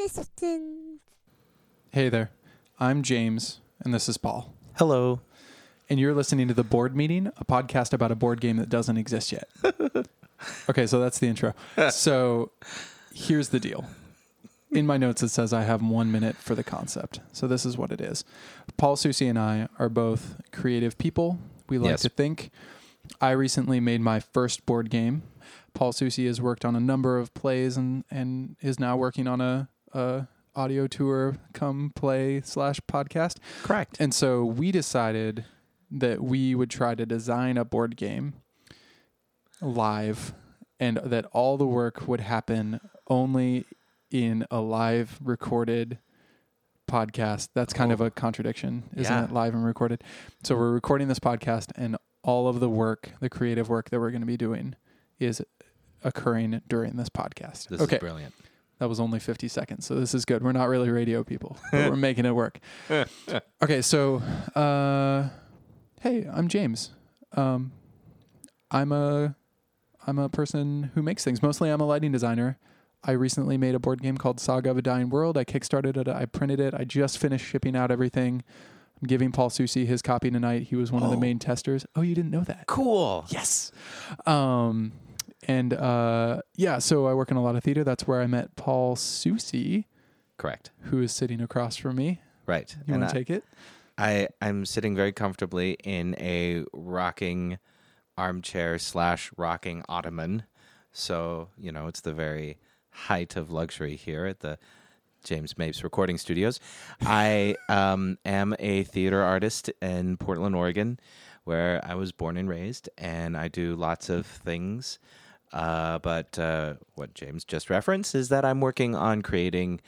assistant. Hey there. I'm James, and this is Paul. Hello. And you're listening to The Board Meeting, a podcast about a board game that doesn't exist yet. okay, so that's the intro. So here's the deal. In my notes, it says I have one minute for the concept. So this is what it is. Paul Susie and I are both creative people. We like Yes. to think. I recently made my first board game. Paul Susie has worked on a number of plays and, and is now working on a, a audio tour come play slash podcast. Correct. And so we decided that we would try to design a board game live and that all the work would happen only in a live recorded podcast. That's kind of a contradiction, isn't Yeah. it? Live and recorded. So we're recording this podcast and all of the work, the creative work that we're going to be doing is occurring during this podcast. This okay. is brilliant. That was only 50 seconds. So this is good. We're not really radio people, but we're making it work. Okay. So, uh, hey, I'm James. Um, I'm a, I'm a person who makes things. Mostly I'm a lighting designer. I recently made a board game called Saga of a Dying World. I kickstarted it. I printed it. I just finished shipping out everything. I'm giving Paul Susie his copy tonight. He was one of the Oh. main testers. Oh, you didn't know that? Cool. Yes. Um, and uh, yeah, so I work in a lot of theater. That's where I met Paul Susie, Correct. who is sitting across from me. Right. You And want to take it? I I'm sitting very comfortably in a rocking armchair slash rocking ottoman. So you know it's the very height of luxury here at the James Mapes Recording Studios. I um, am a theater artist in Portland, Oregon, where I was born and raised, and I do lots of things. Uh, but uh, what James just referenced is that I'm working on creating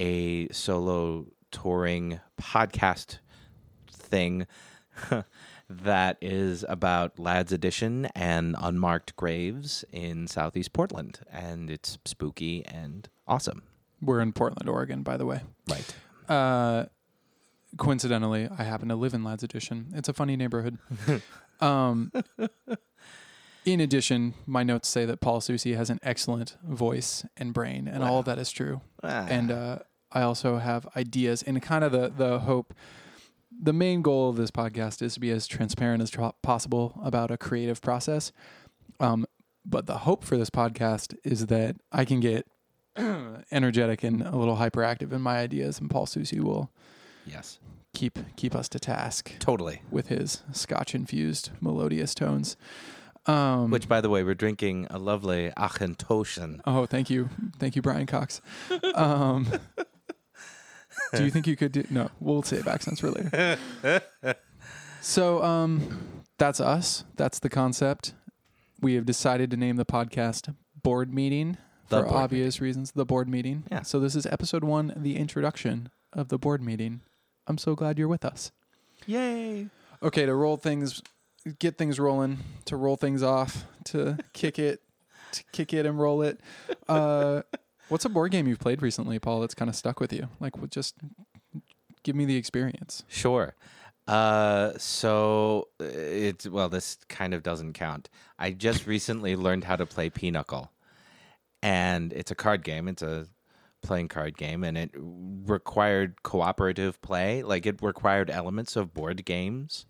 a solo touring podcast thing that is about Ladd's Addition and unmarked graves in Southeast Portland. And it's spooky and awesome. We're in Portland, Oregon, by the way. Right. Uh, coincidentally, I happen to live in Ladd's Addition. It's a funny neighborhood. um, in addition, my notes say that Paul Susie has an excellent voice and brain, and all of that is true. Ah. and uh, I also have ideas and kind of the the hope. The main goal of this podcast is to be as transparent as possible about a creative process. Um, but the hope for this podcast is that I can get energetic and a little hyperactive in my ideas, and Paul Susie will Yes. keep keep us to task Totally. with his Scotch infused melodious tones. Um, Which, by the way, we're drinking a lovely Auchentoshan. Oh, thank you, thank you, Brian Cox. Um, do you think you could do? No, we'll save accents for later. So, um, that's us. That's the concept. We have decided to name the podcast "Board Meeting" The for Board obvious reasons. The board meeting. Yeah. So this is episode one, the introduction of the board meeting. I'm so glad you're with us. Yay. Okay, to roll things, get things rolling, to roll things off, to kick it, to kick it and roll it. Uh, what's a board game you've played recently, Paul? That's kind of stuck with you. Like, what- just give me the experience. Sure. Uh, so uh, it's well, this kind of doesn't count. I just recently learned how to play Pinochle, and it's a card game. It's a playing card game, and it required cooperative play. Like it required elements of board games,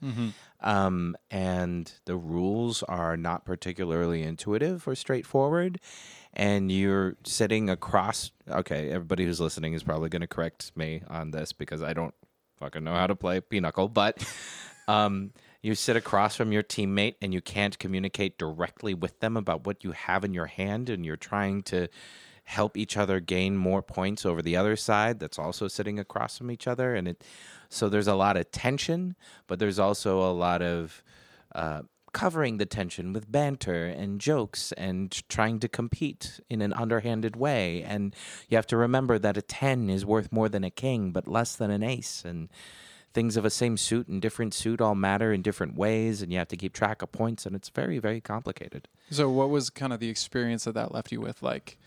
um, and the rules are not particularly intuitive or straightforward. And you're sitting across. Okay, everybody who's listening is probably going to correct me on this because I don't fucking know how to play pinochle, but um, you sit across from your teammate and you can't communicate directly with them about what you have in your hand, and you're trying to help each other gain more points over the other side that's also sitting across from each other, and it so there's a lot of tension, but there's also a lot of uh, covering the tension with banter and jokes and trying to compete in an underhanded way. And you have to remember that a 10 is worth more than a king, but less than an ace. And things of a same suit and different suit all matter in different ways. And you have to keep track of points. And it's very, very complicated. So, what was kind of the experience that that left you with? Like,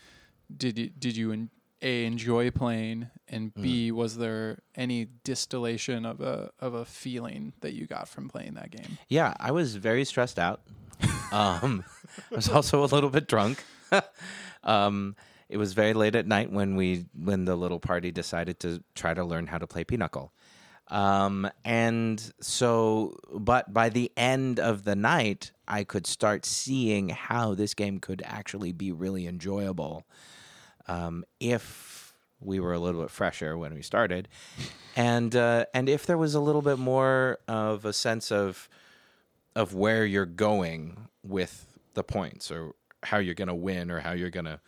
did you did you en- a enjoy playing, and b was there any distillation of a of a feeling that you got from playing that game? Yeah, I was very stressed out. um, I was also a little bit drunk. um, it was very late at night when we when the little party decided to try to learn how to play pinochle. Um, and so, but by the end of the night, I could start seeing how this game could actually be really enjoyable um, if we were a little bit fresher when we started, and uh, and if there was a little bit more of a sense of of where you're going with the points or how you're going to win or how you're going to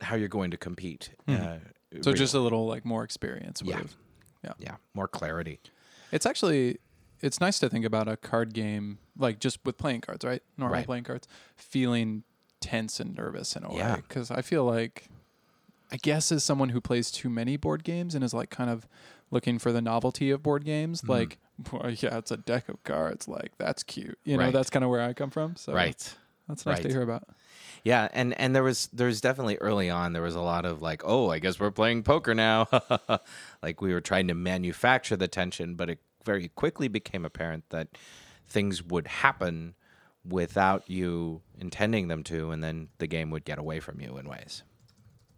how you're going to compete. Uh, So real- just a little like more experience. Yeah. Yeah. yeah, more clarity. It's actually it's nice to think about a card game like just with playing cards, right? Normal Right. playing cards, feeling tense and nervous in a Yeah. way because I feel like I guess as someone who plays too many board games and is like kind of looking for the novelty of board games, Mm-hmm. like well, yeah, it's a deck of cards, like that's cute. You know, Right. that's kind of where I come from. So Right. that's nice Right. to hear about. Yeah, and and there was there was definitely early on there was a lot of like, oh, I guess we're playing poker now. like we were trying to manufacture the tension, but it very quickly became apparent that things would happen without you intending them to, and then the game would get away from you in ways.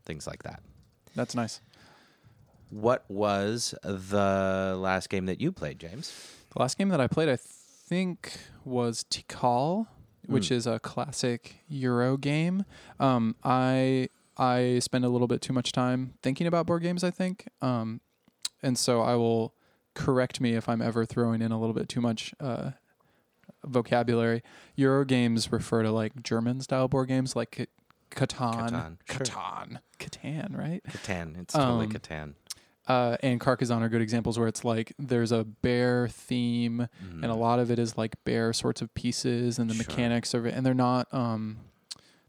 Things like that. That's nice. What was the last game that you played, James? The last game that I played, I think, was Tikal, which Hmm. is a classic Euro game. Um, I I spend a little bit too much time thinking about board games. I think, um, and so I will correct me if I'm ever throwing in a little bit too much uh, vocabulary. Euro games refer to like German style board games, like Catan, Catan, sure. Catan, Catan, right? Catan. It's totally Um, Catan. uh, and Carcassonne are good examples where it's like there's a bear theme, and a lot of it is like bear sorts of pieces, and the Mm. Sure. mechanics of it, and they're not um,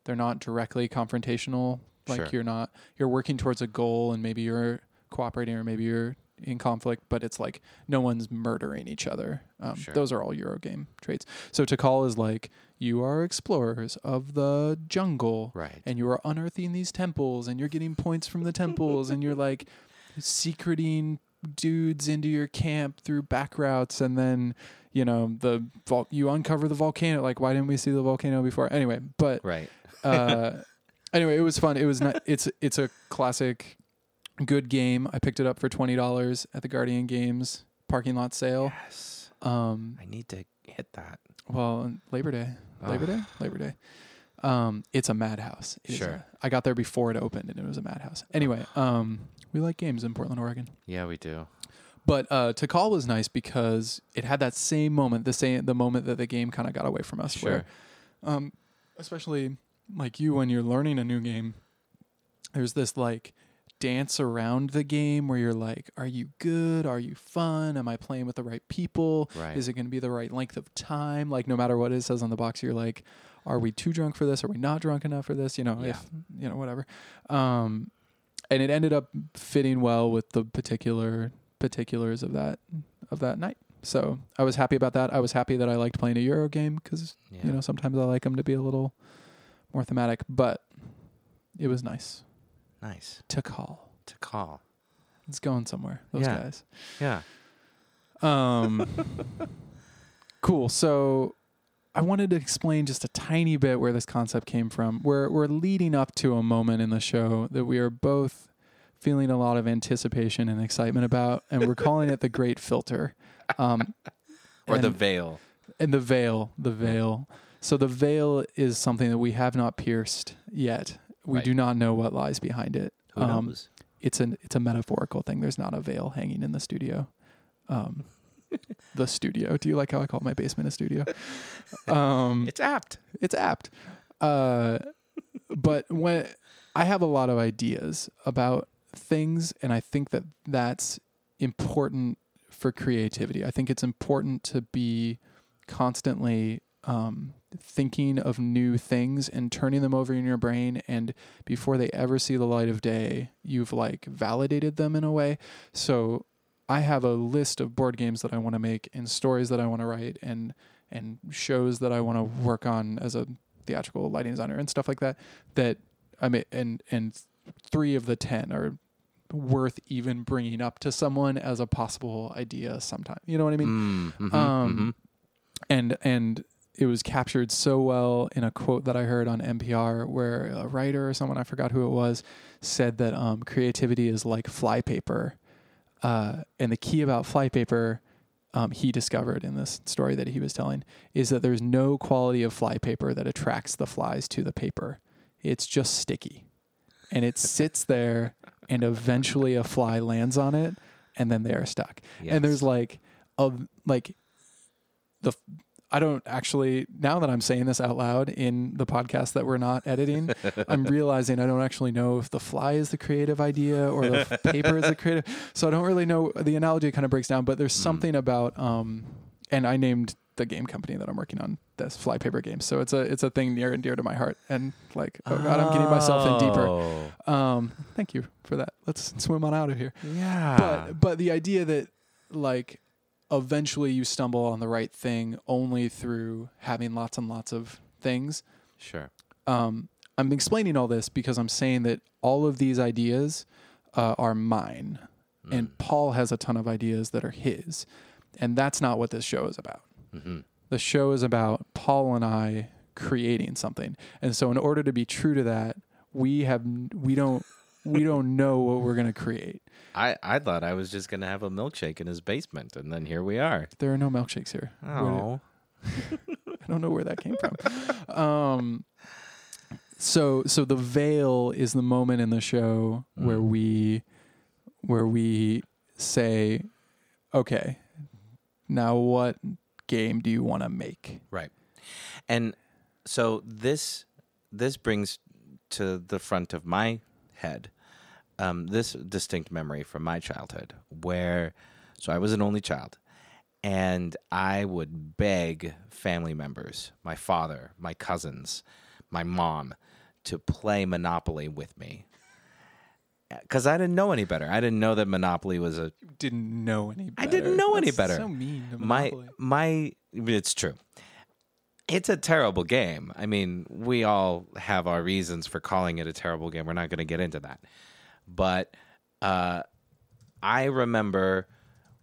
they're not directly confrontational. Like Sure. you're not you're working towards a goal, and maybe you're cooperating, or maybe you're in conflict, but it's like no one's murdering each other. Um, Sure. Those are all Eurogame traits. So Tikal is like you are explorers of the jungle, Right. and you are unearthing these temples and you're getting points from the temples and you're like secreting dudes into your camp through back routes and then you know the vol- you uncover the volcano like why didn't we see the volcano before anyway but Right. uh anyway it was fun it was not it's it's a classic good game i picked it up for $20 at the guardian games parking lot sale Yes. um I need to hit that. well, Labor Day, Labor Day, Labor Day. Um, it's a madhouse. It is Sure. a- I got there before it opened, and it was a madhouse. Anyway, um, we like games in Portland, Oregon. Yeah, we do. But uh, Tikal was nice because it had that same moment, the same the moment that the game kind of got away from us. Where, um, especially like you when you're learning a new game, there's this like dance around the game where you're like, are you good? Are you fun? Am I playing with the right people? Right. Is it going to be the right length of time? Like no matter what it says on the box, you're like, are we too drunk for this? Are we not drunk enough for this? You know, Yeah. if you know whatever. Um, and it ended up fitting well with the particular particulars of that of that night. So I was happy about that. I was happy that I liked playing a Euro game because Yeah. you know sometimes I like them to be a little more thematic, but it was nice nice Tikal. to call. It's going somewhere. Those Yeah. guys. Yeah. Um, cool. So I wanted to explain just a tiny bit where this concept came from. We're we're leading up to a moment in the show that we are both feeling a lot of anticipation and excitement about, and we're calling it the Great Filter. Um, Or the veil. and the veil, the veil. So the veil is something that we have not pierced yet. We Right. do not know what lies behind it. Who Um, knows? It's an it's a metaphorical thing. There's not a veil hanging in the studio. Um, the studio. Do you like how I call my basement a studio? Um, It's apt. it's apt. Uh, but when I have a lot of ideas about things, and I think that that's important for creativity. I think it's important to be constantly um, thinking of new things and turning them over in your brain. And before they ever see the light of day, you've like validated them in a way. So I have a list of board games that I want to make and stories that I want to write and and shows that I want to work on as a theatrical lighting designer and stuff like that. That I mean, and and three of the ten are worth even bringing up to someone as a possible idea sometime. You know what I mean? Mm, mhm, um, mhm. and and it was captured so well in a quote that I heard on NPR, where a writer or someone I forgot who it was said that um, creativity is like flypaper, uh, and the key about flypaper. Um, he discovered in this story that he was telling is that there's no quality of flypaper that attracts the flies to the paper. It's just sticky, and it sits there, and eventually a fly lands on it, and then they are stuck. Yes. And there's like a like the I don't actually now that I'm saying this out loud in the podcast that we're not editing, I'm realizing I don't actually know if the fly is the creative idea or the paper is the creative. So I don't really know the analogy kind of breaks down, but there's something about um and I named the game company that I'm working on this fly paper game. So it's a it's a thing near and dear to my heart and like oh god, I'm getting myself in deeper. Oh, Um thank you for that. Let's swim on out of here Yeah. but but the idea that like eventually you stumble on the right thing only through having lots and lots of things. Sure. um, i'm explaining all this because i'm saying that all of these ideas uh, are mine. And paul has a ton of ideas that are his. And that's not what this show is about. Hmm the show is about paul and i creating something. And so in order to be true to that we have we don't we don't know what we're going to create I, I thought I was just gonna have a milkshake in his basement, and then here we are. there are no milkshakes here Where- Oh, I don't know where that came from. Um, so so the veil is the moment in the show where Mm. we where we say, okay, now what game do you want to make? right. And so this this brings to the front of my head um, this distinct memory from my childhood, where so I was an only child, and I would beg family members, my father, my cousins, my mom, to play Monopoly with me. Because I didn't know any better. I didn't know that Monopoly was a Didn't know any. better. I didn't know any better. So mean. To my my it's true it's a terrible game. I mean we all have our reasons for calling it a terrible game. We're not going to get into that. But uh, i remember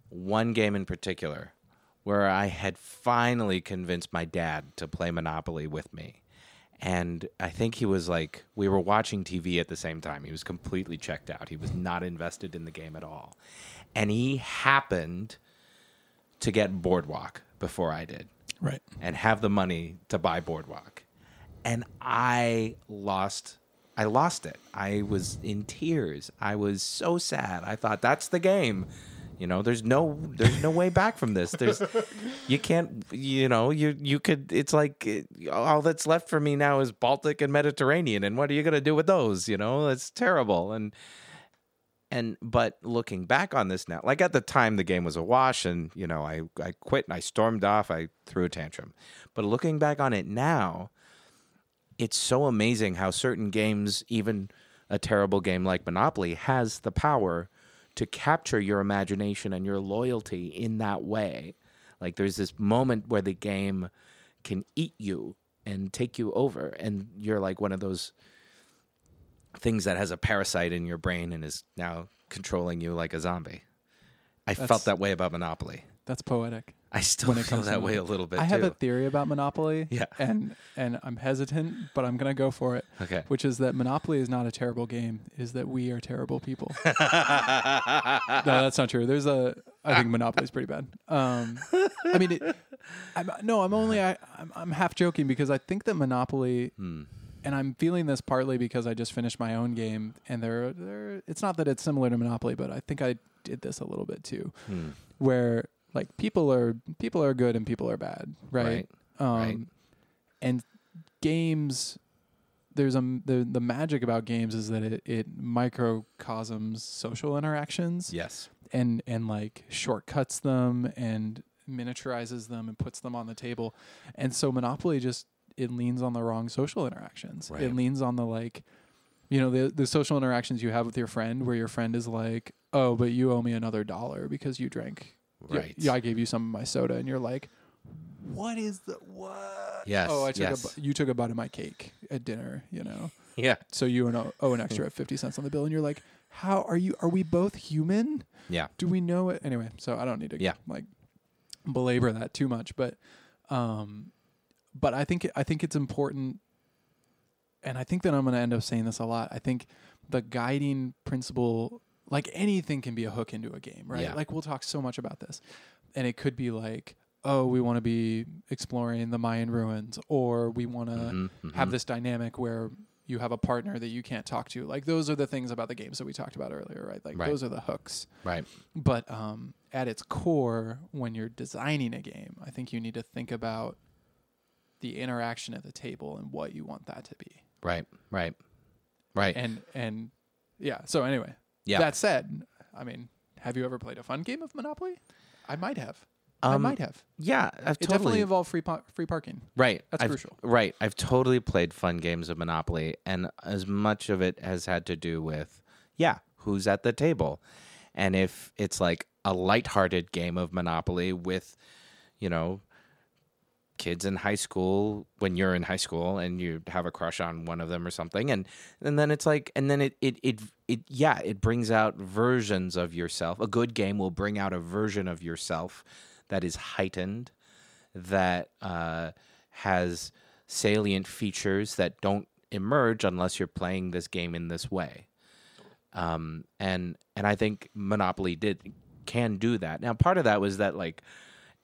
one game in particular where i had finally convinced my dad to play monopoly with me. And i think he was like we were watching tv at the same time. He was completely checked out. He was not invested in the game at all. And he happened to get Boardwalk before I did right. and have the money to buy Boardwalk. And I lost I lost it. I was in tears. I was so sad. I thought that's the game. You know, there's no there's no way back from this. There's you can't you know, you you could it's like uh, all that's left for me now is Baltic and Mediterranean and what are you going to do with those, you know? It's terrible. And and but looking back on this now like at the time the game was a wash and you know i i quit and i stormed off i threw a tantrum. But looking back on it now it's so amazing how certain games even a terrible game like monopoly has the power to capture your imagination and your loyalty in that way. Like there's this moment where the game can eat you and take you over. And you're like one of those things that has a parasite in your brain and is now controlling you like a zombie. I That's- felt that way about Monopoly. That's poetic. I still When it feel comes to that way a Monopoly. little bit I have too. a theory about Monopoly. Yeah. And and I'm hesitant, but I'm gonna go for it. okay. Which is that Monopoly is not a terrible game. It Is that we are terrible people. no, that's not true. There's a. I think Monopoly is pretty bad. Um, I mean, it, I'm, no, I'm only. I, I'm, I'm half joking because I think that Monopoly, Hmm. And I'm feeling this partly because I just finished my own game, and there, there. It's not that it's similar to Monopoly, but I think I did this a little bit too, Hmm. where like people are people are good and people are bad, right? Right. Um, right. And games, there's a the the magic about games is that it it microcosms social interactions Yes. and and like shortcuts them and miniaturizes them and puts them on the table. And so Monopoly just it leans on the wrong social interactions. Right. It leans on the like you know the the social interactions you have with your friend where your friend is like, "Oh, but you owe me another dollar because you drank Right. Yeah, I gave you some of my soda, and you're like, "What is the what?" Yes, Oh, I took yes. a you took a bite of my cake at dinner. You know, Yeah. so you owe, owe an extra fifty cents on the bill, and you're like, "How are you? Are we both human? Yeah. Do we know it anyway?" So I don't need to Yeah. like belabor that too much, but um, but I think I think it's important, and I think that I'm going to end up saying this a lot. I think the guiding principle, like anything, can be a hook into a game, right? Yeah. Like we'll talk so much about this, and it could be like, oh, we want to be exploring the Mayan ruins, or we want to Mhm, have mhm. this dynamic where you have a partner that you can't talk to. Like those are the things about the games that we talked about earlier, right? Like Right. those are the hooks. right. But um, at its core, when you're designing a game, I think you need to think about the interaction at the table and what you want that to be. Right. Right. Right. And and yeah. So anyway, yeah. that said, I mean, have you ever played a fun game of Monopoly? I might have. I Um, might have. yeah. I've It definitely totally involved free free parking. right. That's I've, crucial. Right. I've totally played fun games of Monopoly, and as much of it has had to do with, yeah, who's at the table, and if it's like a lighthearted game of Monopoly with, you know, kids in high school when you're in high school and you have a crush on one of them or something. And and then it's like and then it it it, it yeah it brings out versions of yourself. A good game will bring out a version of yourself that is heightened that uh, has salient features that don't emerge unless you're playing this game in this way. Um, and and I think Monopoly did can do that. Now, part of that was that like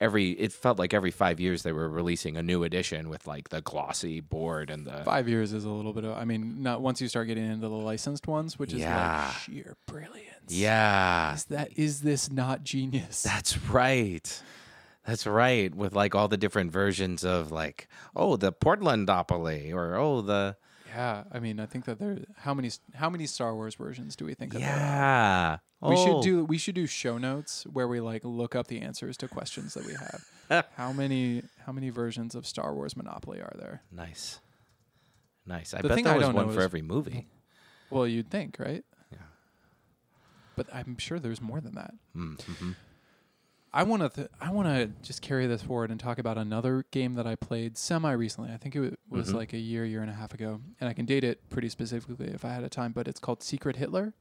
every it felt like every five years they were releasing a new edition with like the glossy board and the Five years is a little bit of. I mean, not once you start getting into the licensed ones, which is Yeah. like sheer brilliance. yeah. Is that is this not genius? That's right. That's right. With like all the different versions of like oh the Portlandopoly or oh the yeah, I mean, I think that there. How many how many Star Wars versions do we think? That there are? yeah. We should Oh. do we should do show notes where we like look up the answers to questions that we have. how many how many versions of Star Wars Monopoly are there? nice. Nice. I The bet there I was one for every movie. Well, you'd think, right? Yeah. But I'm sure there's more than that. Mm-hmm. I want to th- I want to just carry this forward and talk about another game that I played semi recently. I think it w- was Mhm. like a year, year and a half ago, and I can date it pretty specifically if I had a time. But it's called Secret Hitler,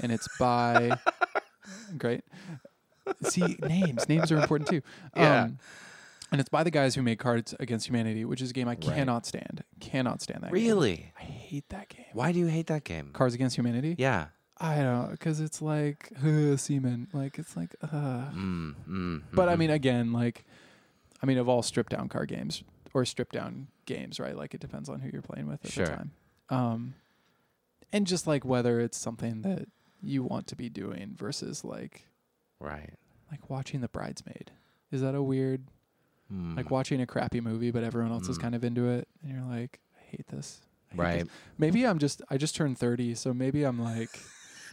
and it's by great. See names, names are important too. Yeah. Um, and it's by the guys who made Cards Against Humanity, which is a game I Right. cannot stand. Cannot stand that. game. Really? I hate that game. Why do you hate that game? Cards Against Humanity. Yeah. I don't because it's like uh, semen. Like it's like. Uh. Mm, mm, But I mhm. mean, again, like, I mean, of all stripped down card games or stripped down games, right? Like, it depends on who you're playing with at Sure. the time. Um, and just like whether it's something that you want to be doing versus like right. like watching The Bridesmaid. Is that a weird Mm, like watching a crappy movie, but everyone else is Mm. kind of into it, and you're like, I hate this. I hate right. Maybe I'm just I just turned thirty, so maybe I'm like.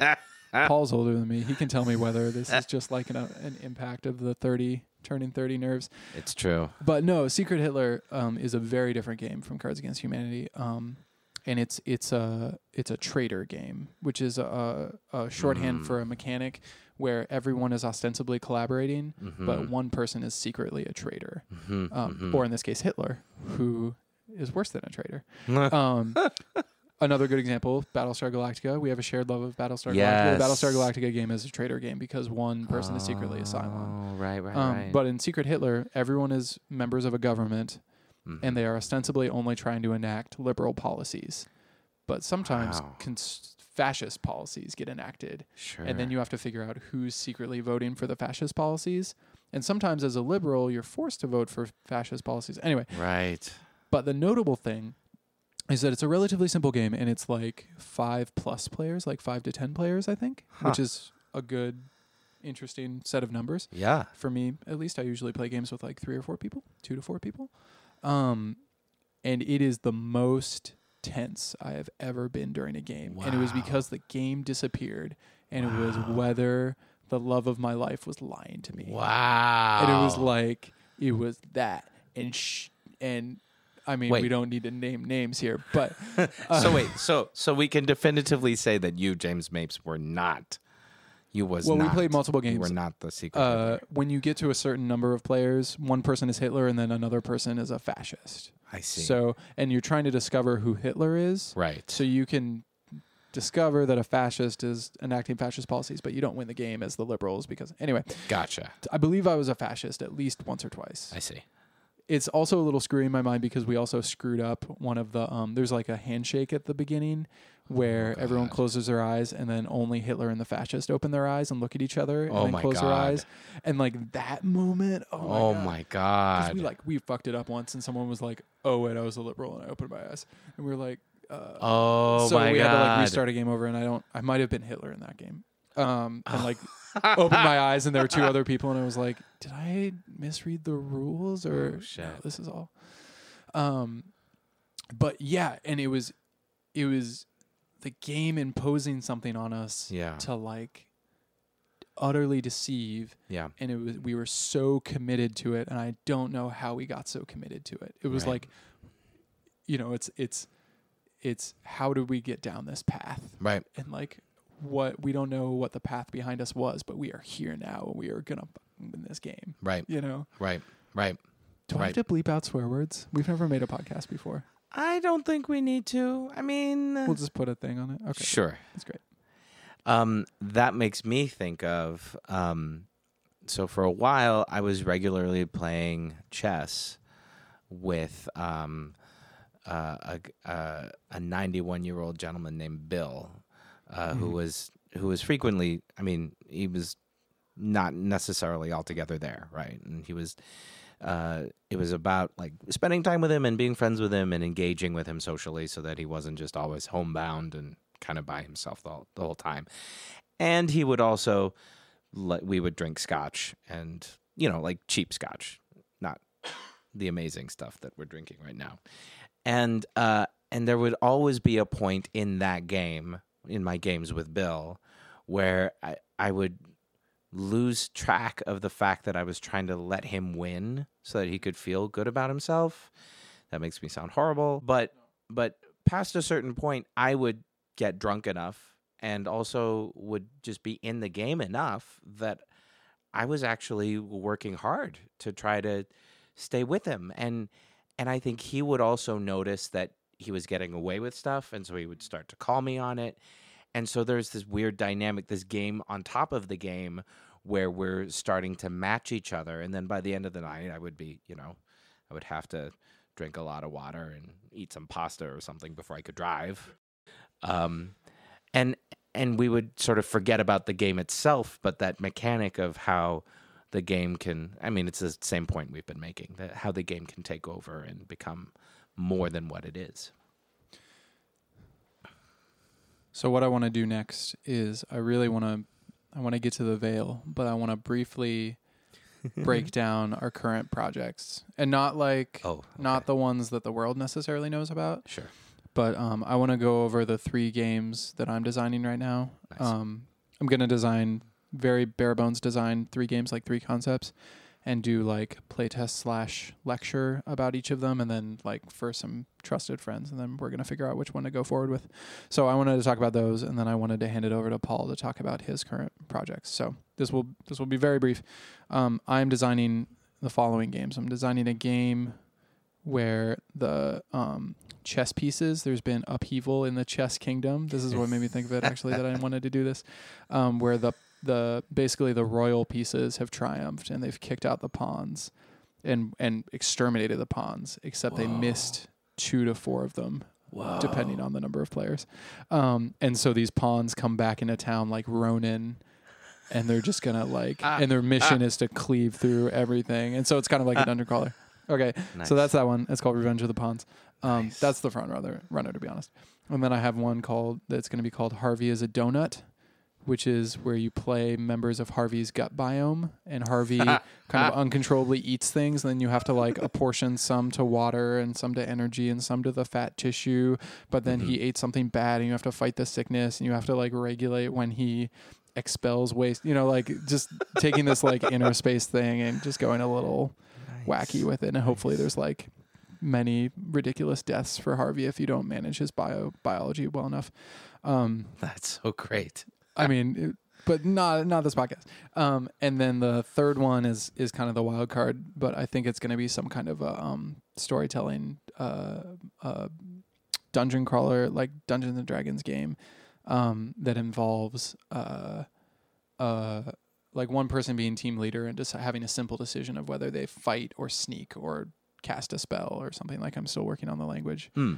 Paul's older than me. He can tell me whether this is just like an, uh, an impact of the 30 turning 30 nerves. It's true. But no, Secret Hitler um, is a very different game from Cards Against Humanity, um, and it's it's a it's a traitor game, which is a, a shorthand Mm. for a mechanic where everyone is ostensibly collaborating, but Mhm. one person is secretly a traitor, Mhm, um, mhm. or in this case, Hitler, who is worse than a traitor. Another good example, Battlestar Galactica. We have a shared love of Battlestar Galactica. The Battlestar Galactica game is a traitor game because one person is secretly a Cylon. Oh, right, right, Um, right. But in Secret Hitler, everyone is members of a government, Mhm. and they are ostensibly only trying to enact liberal policies. But sometimes Wow. cons- fascist policies get enacted, sure. and then you have to figure out who's secretly voting for the fascist policies. And sometimes, as a liberal, you're forced to vote for fascist policies. Anyway, right. but the notable thing is that it's a relatively simple game, and it's like five plus players, like five to ten players, I think, which is a good, interesting set of numbers Yeah. for me. At least i usually play games with like three or four people two to four people. Um and it is the most tense i have ever been during a game. And it was because the game disappeared and it was whether the love of my life was lying to me. Wow. and it was like it was that and sh- and i mean Wait. we don't need to name names here but uh, so wait, so so we can definitively say that you, James Mapes, were not. You was well not. we played multiple games. We're not the secret. uh, when you get to a certain number of players, one person is Hitler and then another person is a fascist. I see. So, and you're trying to discover who Hitler is, right. so you can discover that a fascist is enacting fascist policies, but you don't win the game as the liberals because anyway, Gotcha. I believe I was a fascist at least once or twice. I see. It's also a little screwy in my mind because we also screwed up one of the um there's like a handshake at the beginning where everyone Oh, God. closes their eyes and then only Hitler and the fascist open their eyes and look at each other and Oh then close their God. eyes and like that moment oh my Oh God. my god. we like we fucked it up once and someone was like oh wait I was a liberal and I opened my eyes and we were like uh, oh so my we god. had to like restart a game over and I don't I might have been Hitler in that game um and like opened my eyes and there were two other people and I was like, did I misread the rules or Oh, shit. no, this is all. Um, but yeah, and it was, it was the game imposing something on us Yeah. to like utterly deceive, Yeah. and it was we were so committed to it, and I don't know how we got so committed to it. It was Right. like, you know, it's it's it's how did we get down this path? Right. and like what we don't know what the path behind us was, but we are here now and we are gonna win this game. Right. You know? Right. Right. Do I have to bleep out swear words? We've never made a podcast before. I don't think we need to. I mean, We'll just put a thing on it. Okay, sure. that's great. Um, that makes me think of. Um, so for a while, I was regularly playing chess with um, uh, a, uh, a 91 year old gentleman named Bill, uh, who Mhm. was who was frequently. I mean, he was not necessarily altogether there, right? And he was. Uh, it was about like spending time with him and being friends with him and engaging with him socially, so that he wasn't just always homebound and kind of by himself the whole, the whole time. And he would also, let, we would drink scotch and you know like cheap scotch, not the amazing stuff that we're drinking right now. And uh, and there would always be a point in that game, in my games with Bill, where I I would lose track of the fact that I was trying to let him win so that he could feel good about himself. That makes me sound horrible, but but past a certain point I would get drunk enough and also would just be in the game enough that I was actually working hard to try to stay with him and and I think he would also notice that he was getting away with stuff and so he would start to call me on it. And so there's this weird dynamic this game on top of the game where we're starting to match each other and then by the end of the night I would be you know I would have to drink a lot of water and eat some pasta or something before I could drive. Um and and we would sort of forget about the game itself but that mechanic of how the game can i mean it's the same point we've been making that how the game can take over and become more than what it is. So what I want to do next is I really want to I want to get to the veil, but I want to briefly break down our current projects. And not like oh not the ones that the world necessarily knows about, sure. but um, I want to go over the three games that I'm designing right now. Nice. Um, I'm gonna design very bare bones design three games, like three concepts, and do like playtest slash lecture about each of them, and then like for some trusted friends, and then we're gonna figure out which one to go forward with. So I wanted to talk about those, and then I wanted to hand it over to Paul to talk about his current projects. So this will this will be very brief. Um, I'm designing the following games. I'm designing a game where the um, chess pieces there's been upheaval in the chess kingdom this is what made me think of it actually that i wanted to do this um, where the the basically the royal pieces have triumphed and they've kicked out the pawns and and exterminated the pawns except they missed two to four of them Whoa. depending on the number of players um, and so these pawns come back into town like ronin and they're just gonna like Ah. and their mission is to cleave through everything and so it's kind of like a dungeon crawler okay Nice. so that's that one. It's called Revenge of the Pawns. Um, Nice. That's the front runner, runner, to be honest. And then I have one called that's going to be called Harvey is a Donut, which is where you play members of Harvey's gut biome, and Harvey kind of uncontrollably eats things. And then you have to like apportion some to water and some to energy and some to the fat tissue. But then he ate something bad, and you have to fight the sickness, and you have to like regulate when he expels waste. You know, like just taking this like inner space thing and just going a little wacky with it, and hopefully there's like many ridiculous deaths for Harvey if you don't manage his bio biology well enough. Um, that's so great I mean, it, but not not this podcast. Um, and then the third one is is kind of the wild card, but I think it's going to be some kind of a um, storytelling uh, uh, dungeon crawler, like Dungeons and Dragons game um, that involves uh, uh, like one person being team leader and just having a simple decision of whether they fight or sneak or cast a spell or something. Like I'm still working on the language. Hmm.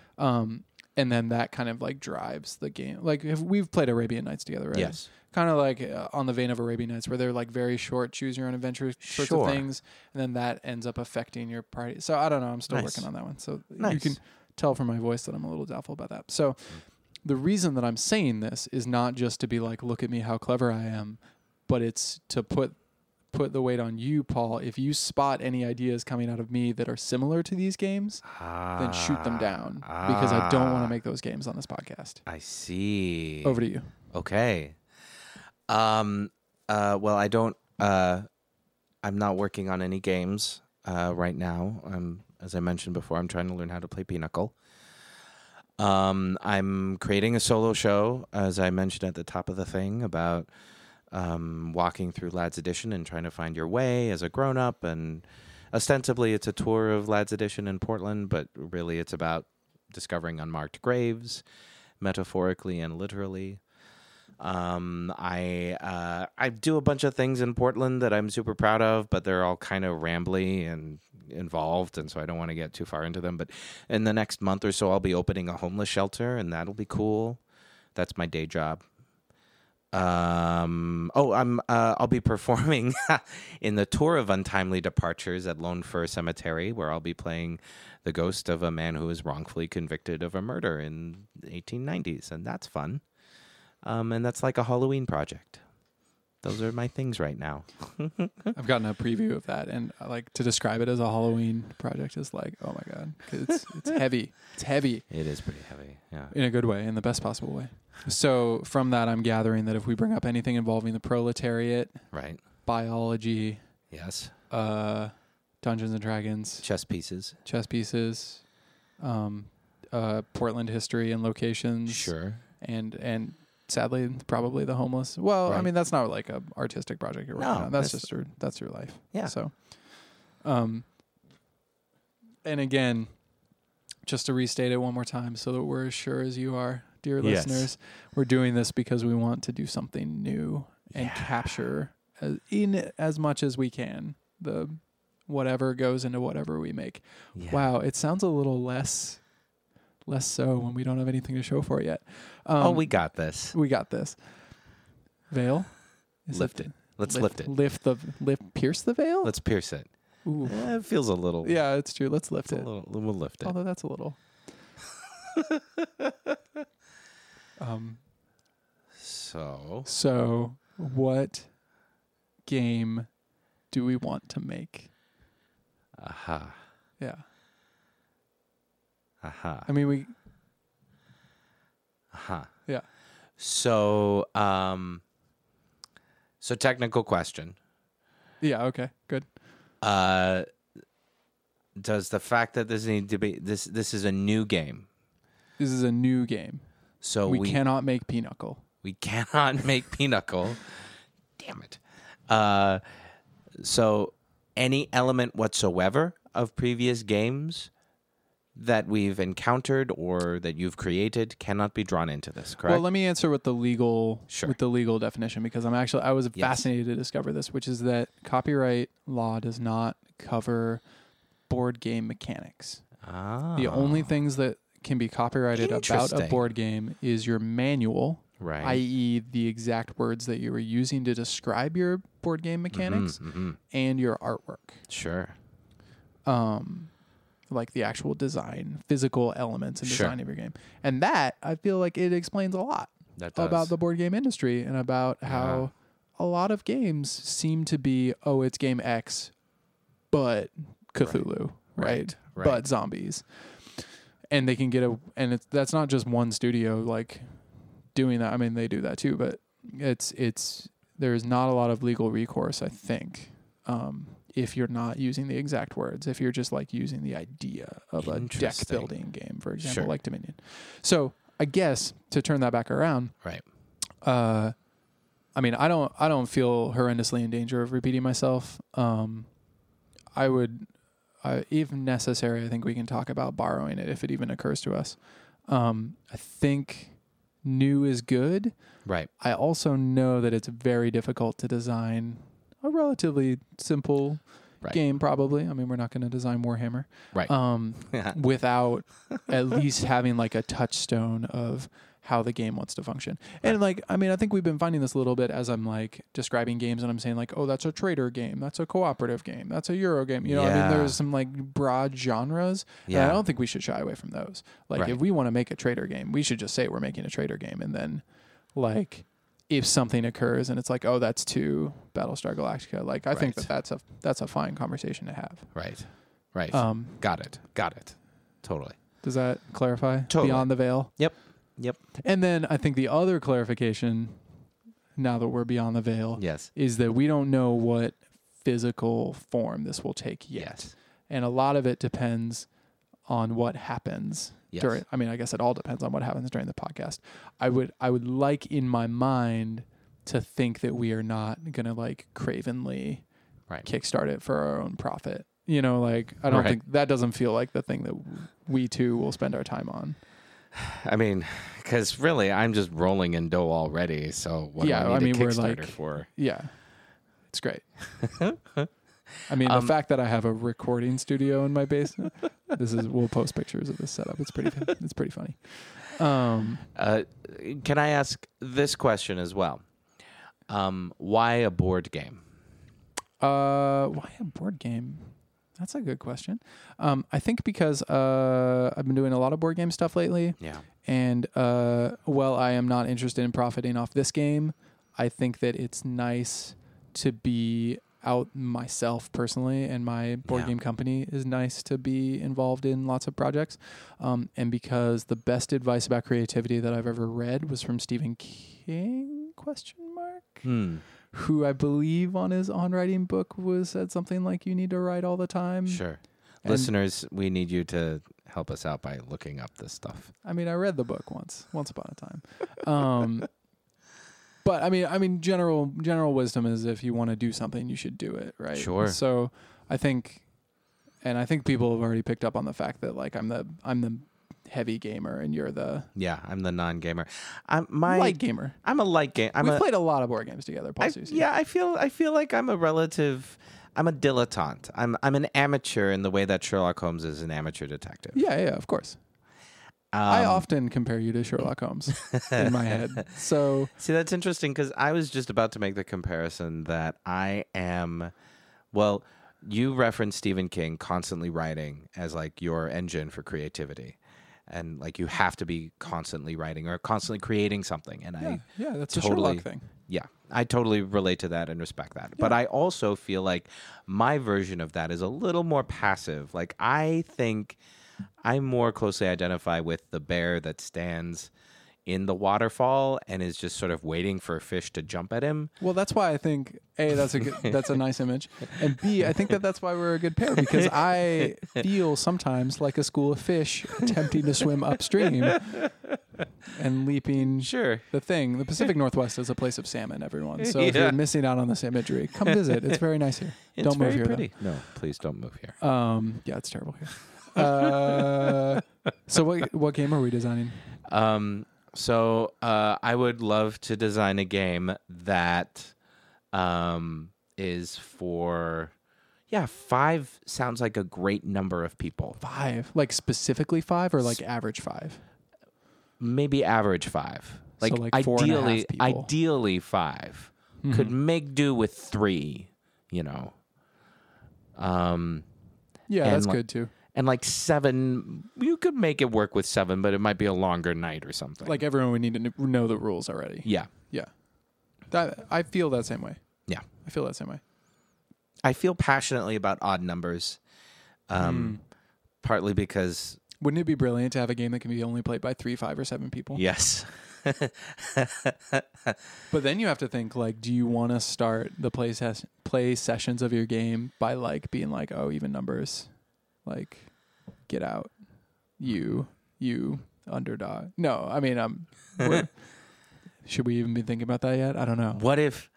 And then that kind of like drives the game. Like if we've played Arabian Nights together, right? Yes. Kind of like uh, on the vein of Arabian Nights, where they're like very short, choose your own adventure sorts Sure. of things, and then that ends up affecting your party. So I don't know. I'm still Nice. working on that one. So you can tell from my voice that I'm a little doubtful about that. So the reason that I'm saying this is not just to be like, look at me, how clever I am, but it's to put put the weight on you, Paul. If you spot any ideas coming out of me that are similar to these games, then shoot them down because I don't want Ah. to make those games on this podcast. I see. Over to you. Okay. Um. Uh. Well, I don't. Uh. I'm not working on any games. Uh. Right now. I'm. As I mentioned before, I'm trying to learn how to play Pinochle. Um. I'm creating a solo show, as I mentioned at the top of the thing, about um walking through Ladd's Addition and trying to find your way as a grown up. And ostensibly, it's a tour of Ladd's Addition in Portland, but really, it's about discovering unmarked graves, metaphorically and literally. Um, I uh, I do a bunch of things in Portland that I'm super proud of, but they're all kind of rambly and involved, and so I don't want to get too far into them. But in the next month or so, I'll be opening a homeless shelter, and that'll be cool. That's my day job. Um. Oh, I'm. Uh, I'll be performing in the tour of untimely departures at Lone Fir Cemetery, where I'll be playing the ghost of a man who was wrongfully convicted of a murder in the 1890s, and that's fun. Um, and that's like a Halloween project. Those are my things right now. I've gotten a preview of that, and I like to describe it as a Halloween project is like, oh my god, it's it's heavy. It's heavy It is pretty heavy. Yeah. in a good way, in the best possible way. So from that, I'm gathering that if we bring up anything involving the proletariat, Right. biology, Yes. uh, Dungeons and Dragons, Chess pieces. chess pieces, um, uh, Portland history and locations, Sure. and and sadly probably the homeless. Well, I mean that's not like a artistic project you're working No, on. That's, that's- just your that's your life. Yeah. So, um, and again, just to restate it one more time, so that we're as sure as you are, dear Yes. listeners, we're doing this because we want to do something new and Yeah. capture as, in as much as we can the whatever goes into whatever we make. Yeah. Wow, it sounds a little less less so when we don't have anything to show for it yet. Um, oh, we got this. we got this. Veil, Is Lift it. Let's lift, it. Lift the lift. Pierce the veil. Let's pierce it. Ooh. Eh, it feels a little. Yeah, it's true. Let's lift it. little, we'll lift it. Although that's a little. um. So, So, what game do we want to make? aha, Yeah. Aha, I mean, we. aha. Yeah. So, um, so technical question. Yeah. Okay. Good. Uh, does the fact that this need to be this this is a new game, This is a new game. so we, we cannot make Pinochle. we cannot make Pinochle. Damn it. Uh, so any element whatsoever of previous games that we've encountered or that you've created cannot be drawn into this. Correct. Well, let me answer with the legal Sure. with the legal definition because I'm actually I was Yes. fascinated to discover this, which is that copyright law does not cover board game mechanics. ah, The only things that can be copyrighted about a board game is your manual, right. i.e., the exact words that you were using to describe your board game mechanics, Mhm, mhm. and your artwork. Sure. um like the actual design physical elements and Sure. design of your game. And that i feel like it explains a lot That does. about the board game industry and about how a lot of games seem to be oh it's game x but cthulhu right, Right, right. but zombies. And they can get a and it's that's not just one studio like doing that. I mean they do that too but it's it's there's not a lot of legal recourse i think um if you're not using the exact words if you're just like using the idea of a deck building game for example Sure. like dominion so i guess to turn that back around right. uh I mean, I don't I don't feel horrendously in danger of repeating myself. Um I would I, if necessary, I think we can talk about borrowing it if it even occurs to us. Um I think new is good. Right. I also know that it's very difficult to design a relatively simple Right. game, probably. I mean, we're not going to design Warhammer Right. um, without at least having like a touchstone of how the game wants to function. And like, I mean, I think we've been finding this a little bit as I'm like describing games and I'm saying like, oh, that's a traitor game, that's a cooperative game, that's a Euro game. You know, I mean, there's some like broad genres. And Yeah. I don't think we should shy away from those. Like, Right. if we want to make a traitor game, we should just say we're making a traitor game, and then like. If something occurs and it's like, oh, that's too Battlestar Galactica, like I think that that's a that's a fine conversation to have. right. Right. Um, Got it. Got it. Totally. does that clarify Totally. beyond the veil? Yep. Yep. And then I think the other clarification, now that we're beyond the veil, Yes. is that we don't know what physical form this will take yet. Yes. And a lot of it depends on what happens Yes. during I mean, I guess it all depends on what happens during the podcast. I would I would like in my mind to think that we are not gonna like cravenly Right. kickstart it for our own profit. You know, like I don't Right. think that doesn't feel like the thing that we too will spend our time on. I mean, because really, I'm just rolling in dough already. So what Yeah, do I I mean, we're like- for? Yeah, it's great. I mean, Um, the fact that I have a recording studio in my basement. this is we'll post pictures of this setup. It's pretty. It's pretty funny. Um, Uh, can I ask this question as well? Um, why a board game? uh, why a board game? That's a good question. Um, I think because uh, I've been doing a lot of board game stuff lately, Yeah. and uh, while I am not interested in profiting off this game, I think that it's nice to be out myself personally, and my board Yeah. game company is nice to be involved in lots of projects. Um, and because the best advice about creativity that I've ever read was from Stephen King? Question mark. Hmm. Who I believe on his on writing book was said something like you need to write all the time. Sure. And- Listeners, we need you to help us out by looking up this stuff. I mean, I read the book once, once upon a time. Um, but I mean, I mean, general general wisdom is if you want to do something, you should do it, right? Sure. So I think, and I think people have already picked up on the fact that like I'm the I'm the heavy gamer and you're the Yeah, I'm the non-gamer. I'm my light gamer. I'm a light game. I'm We've a played a lot of board games together, Paul I, yeah, I feel I feel like I'm a relative. I'm a dilettante. I'm I'm an amateur in the way that Sherlock Holmes is an amateur detective. yeah, yeah, of course. I Um, often compare you to Sherlock Holmes in my head. So See, that's interesting because I was just about to make the comparison that I am, well, you reference Stephen King constantly writing as like your engine for creativity. And like you have to be constantly writing or constantly creating something. And yeah, I, yeah, that's a totally- Sherlock thing. yeah, I totally relate to that and respect that. But I also feel like my version of that is a little more passive. Like I think I more closely identify with the bear that stands in the waterfall and is just sort of waiting for a fish to jump at him. Well, that's why I think a that's a good, that's a nice image, and b I think that that's why we're a good pair because I feel sometimes like a school of fish attempting to swim upstream and leaping Sure. the thing. The Pacific Northwest is a place of salmon, everyone. So if you're missing out on this imagery, come visit. It's very nice here. It's don't move very here pretty. No, please don't move here. Um, yeah, it's terrible here. Uh, so what what game are we designing? Um, so uh, I would love to design a game that um, is for, yeah, five sounds like a great number of people. Five, like specifically five, or like average five? Maybe average five. So, Like, like, a half ideally, ideally 5 Could Mhm. make do with three. You know. Um, Yeah, that's like- good too. And like seven, you could make it work with seven, but it might be a longer night or something. Like everyone would need to kn- know the rules already. yeah, Yeah. That I feel that same way. Yeah. I feel that same way. I feel passionately about odd numbers. Um, Mm. partly because Wouldn't it be brilliant to have a game that can be only played by three, five, or seven people? yes, But then you have to think like, do you want to start the play ses- play sessions of your game by like being like, oh, even numbers, like, get out, you, you underdog. No, I mean, um, we're- should we even be thinking about that yet? I don't know. what if,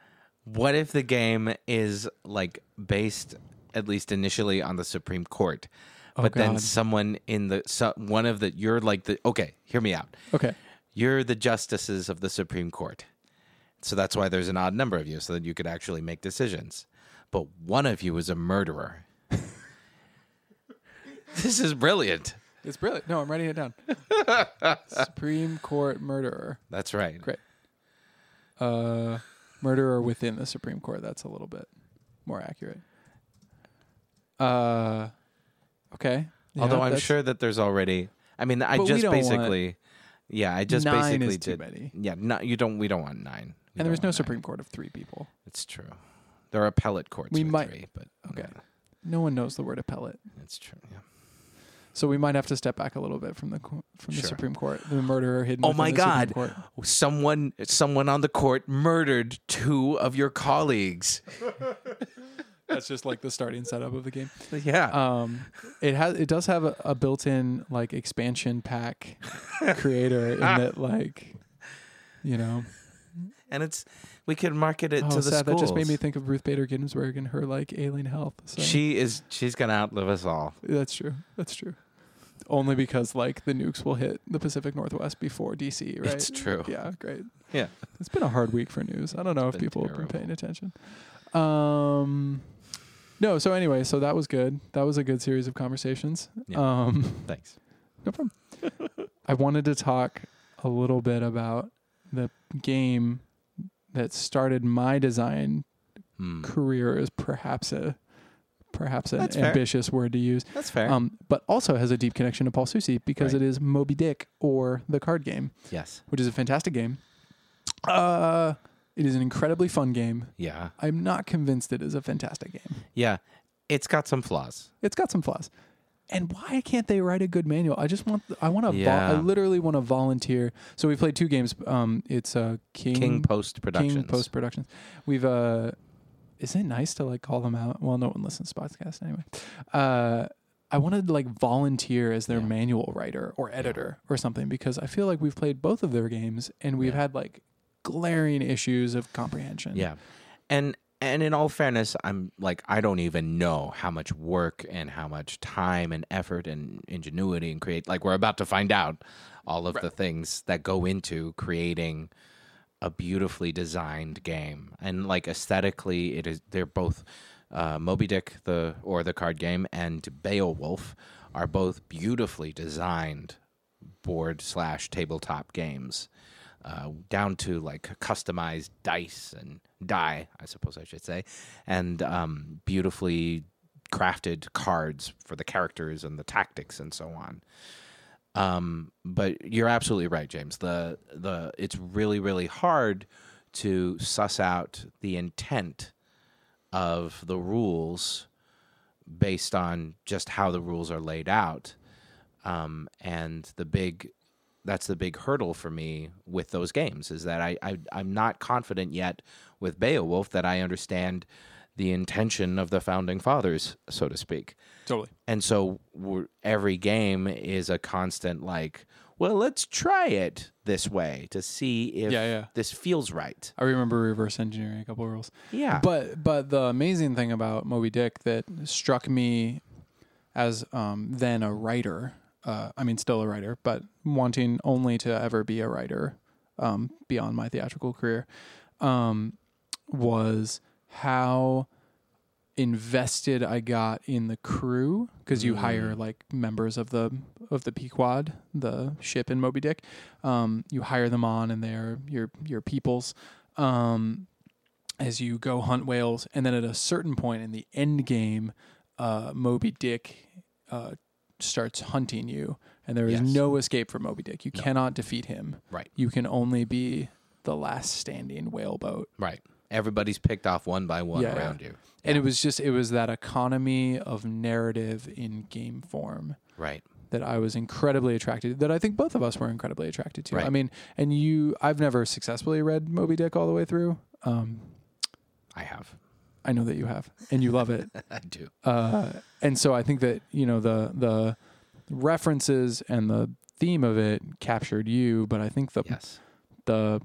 what if the game is like based at least initially on the Supreme Court, Oh, but then God. someone in the so, one of the you're like the okay, hear me out. Okay. You're the justices of the Supreme Court. So that's why there's an odd number of you, so that you could actually make decisions. But one of you is a murderer, This is brilliant. It's brilliant. No, I'm writing it down. Supreme Court murderer. That's right. Great. Uh, murderer within the Supreme Court. That's a little bit more accurate. Uh, okay. Yeah, Although I'm that's- sure that there's already. I mean, I But we just don't want- basically. yeah, I just nine basically is too did. many, Yeah, no, you don't. We don't want nine. We and there's no want nine. Supreme Court of three people. It's true. There are appellate courts. We with might- three, but Okay. No one knows the word appellate, it's true. Yeah. So we might have to step back a little bit from the from the Sure. Supreme Court. The murderer hidden. Oh my the God. Someone, someone on the court murdered two of your colleagues. That's just like the starting setup of the game. Yeah. Um, it has it does have a, a built-in like expansion pack creator in that like, you know, and it's we could market it oh, to the sad. schools. That just made me think of Ruth Bader Ginsburg and her like alien health. So She is. She's gonna outlive us all. that's true. That's true. Only because like the nukes will hit the Pacific Northwest before DC, right? It's true. Yeah, great. Yeah. It's been a hard week for news. I don't know if been people have been paying attention. Um, no. So anyway, so that was good. That was a good series of conversations. Yeah. Um, Thanks. no problem. I wanted to talk a little bit about the game that started my design Hmm. career as perhaps a perhaps an That's fair. ambitious word to use, That's fair. um, but also has a deep connection to Paul Susi because Right. it is Moby Dick or the card game, yes. which is a fantastic game. Uh, it is an incredibly fun game. Yeah. I'm not convinced it is a fantastic game. Yeah. It's got some flaws. It's got some flaws. And why can't they write a good manual? I just want I want to Yeah. I literally want to volunteer. So we played two games. Um it's uh King King Post Productions. King Post Productions. We've uh is it nice to like call them out? Well, no one listens to podcasts anyway. Uh I wanted to like volunteer as their Yeah. manual writer or editor or something because I feel like we've played both of their games and we've Yeah. had like glaring issues of comprehension. Yeah. And and in all fairness, I'm like I don't even know how much work and how much time and effort and ingenuity and create like we're about to find out all of the things that go into creating a beautifully designed game. And like aesthetically it is they're both uh, Moby Dick the or the card game and Beowulf are both beautifully designed board slash tabletop games uh, down to like customized dice and die, I suppose I should say, and um, beautifully crafted cards for the characters and the tactics and so on. Um, but you're absolutely right, James. The the it's really really hard to suss out the intent of the rules based on just how the rules are laid out. Um, and the big that's the big hurdle for me with those games is that I, I I'm not confident yet with Beowulf that I understand the intention of the founding fathers, so to speak. Totally. And so every game is a constant like, well, let's try it this way to see if Yeah, yeah. this feels right. I remember reverse engineering a couple of rules. Yeah. But but the amazing thing about Moby Dick that struck me as um, then a writer, uh, I mean still a writer, but wanting only to ever be a writer um, beyond my theatrical career, um, was how invested I got in the crew because you hire like members of the of the Pequod, the ship in Moby Dick. Um, you hire them on, and they're your your peoples. Um, as you go hunt whales, and then at a certain point in the end game, uh, Moby Dick uh, starts hunting you, and there is Yes. no escape for Moby Dick. You No. cannot defeat him. Right. You can only be the last standing whale boat. Right. Everybody's picked off one by one Yeah, yeah. around you. And it was just it was that economy of narrative in game form Right. that I was incredibly attracted that I think both of us were incredibly attracted to. Right. I mean, and you I've never successfully read Moby Dick all the way through. Um, I have. I know that you have and you love it. I do. Uh, and so I think that, you know, the the references and the theme of it captured you, but I think the Yes. the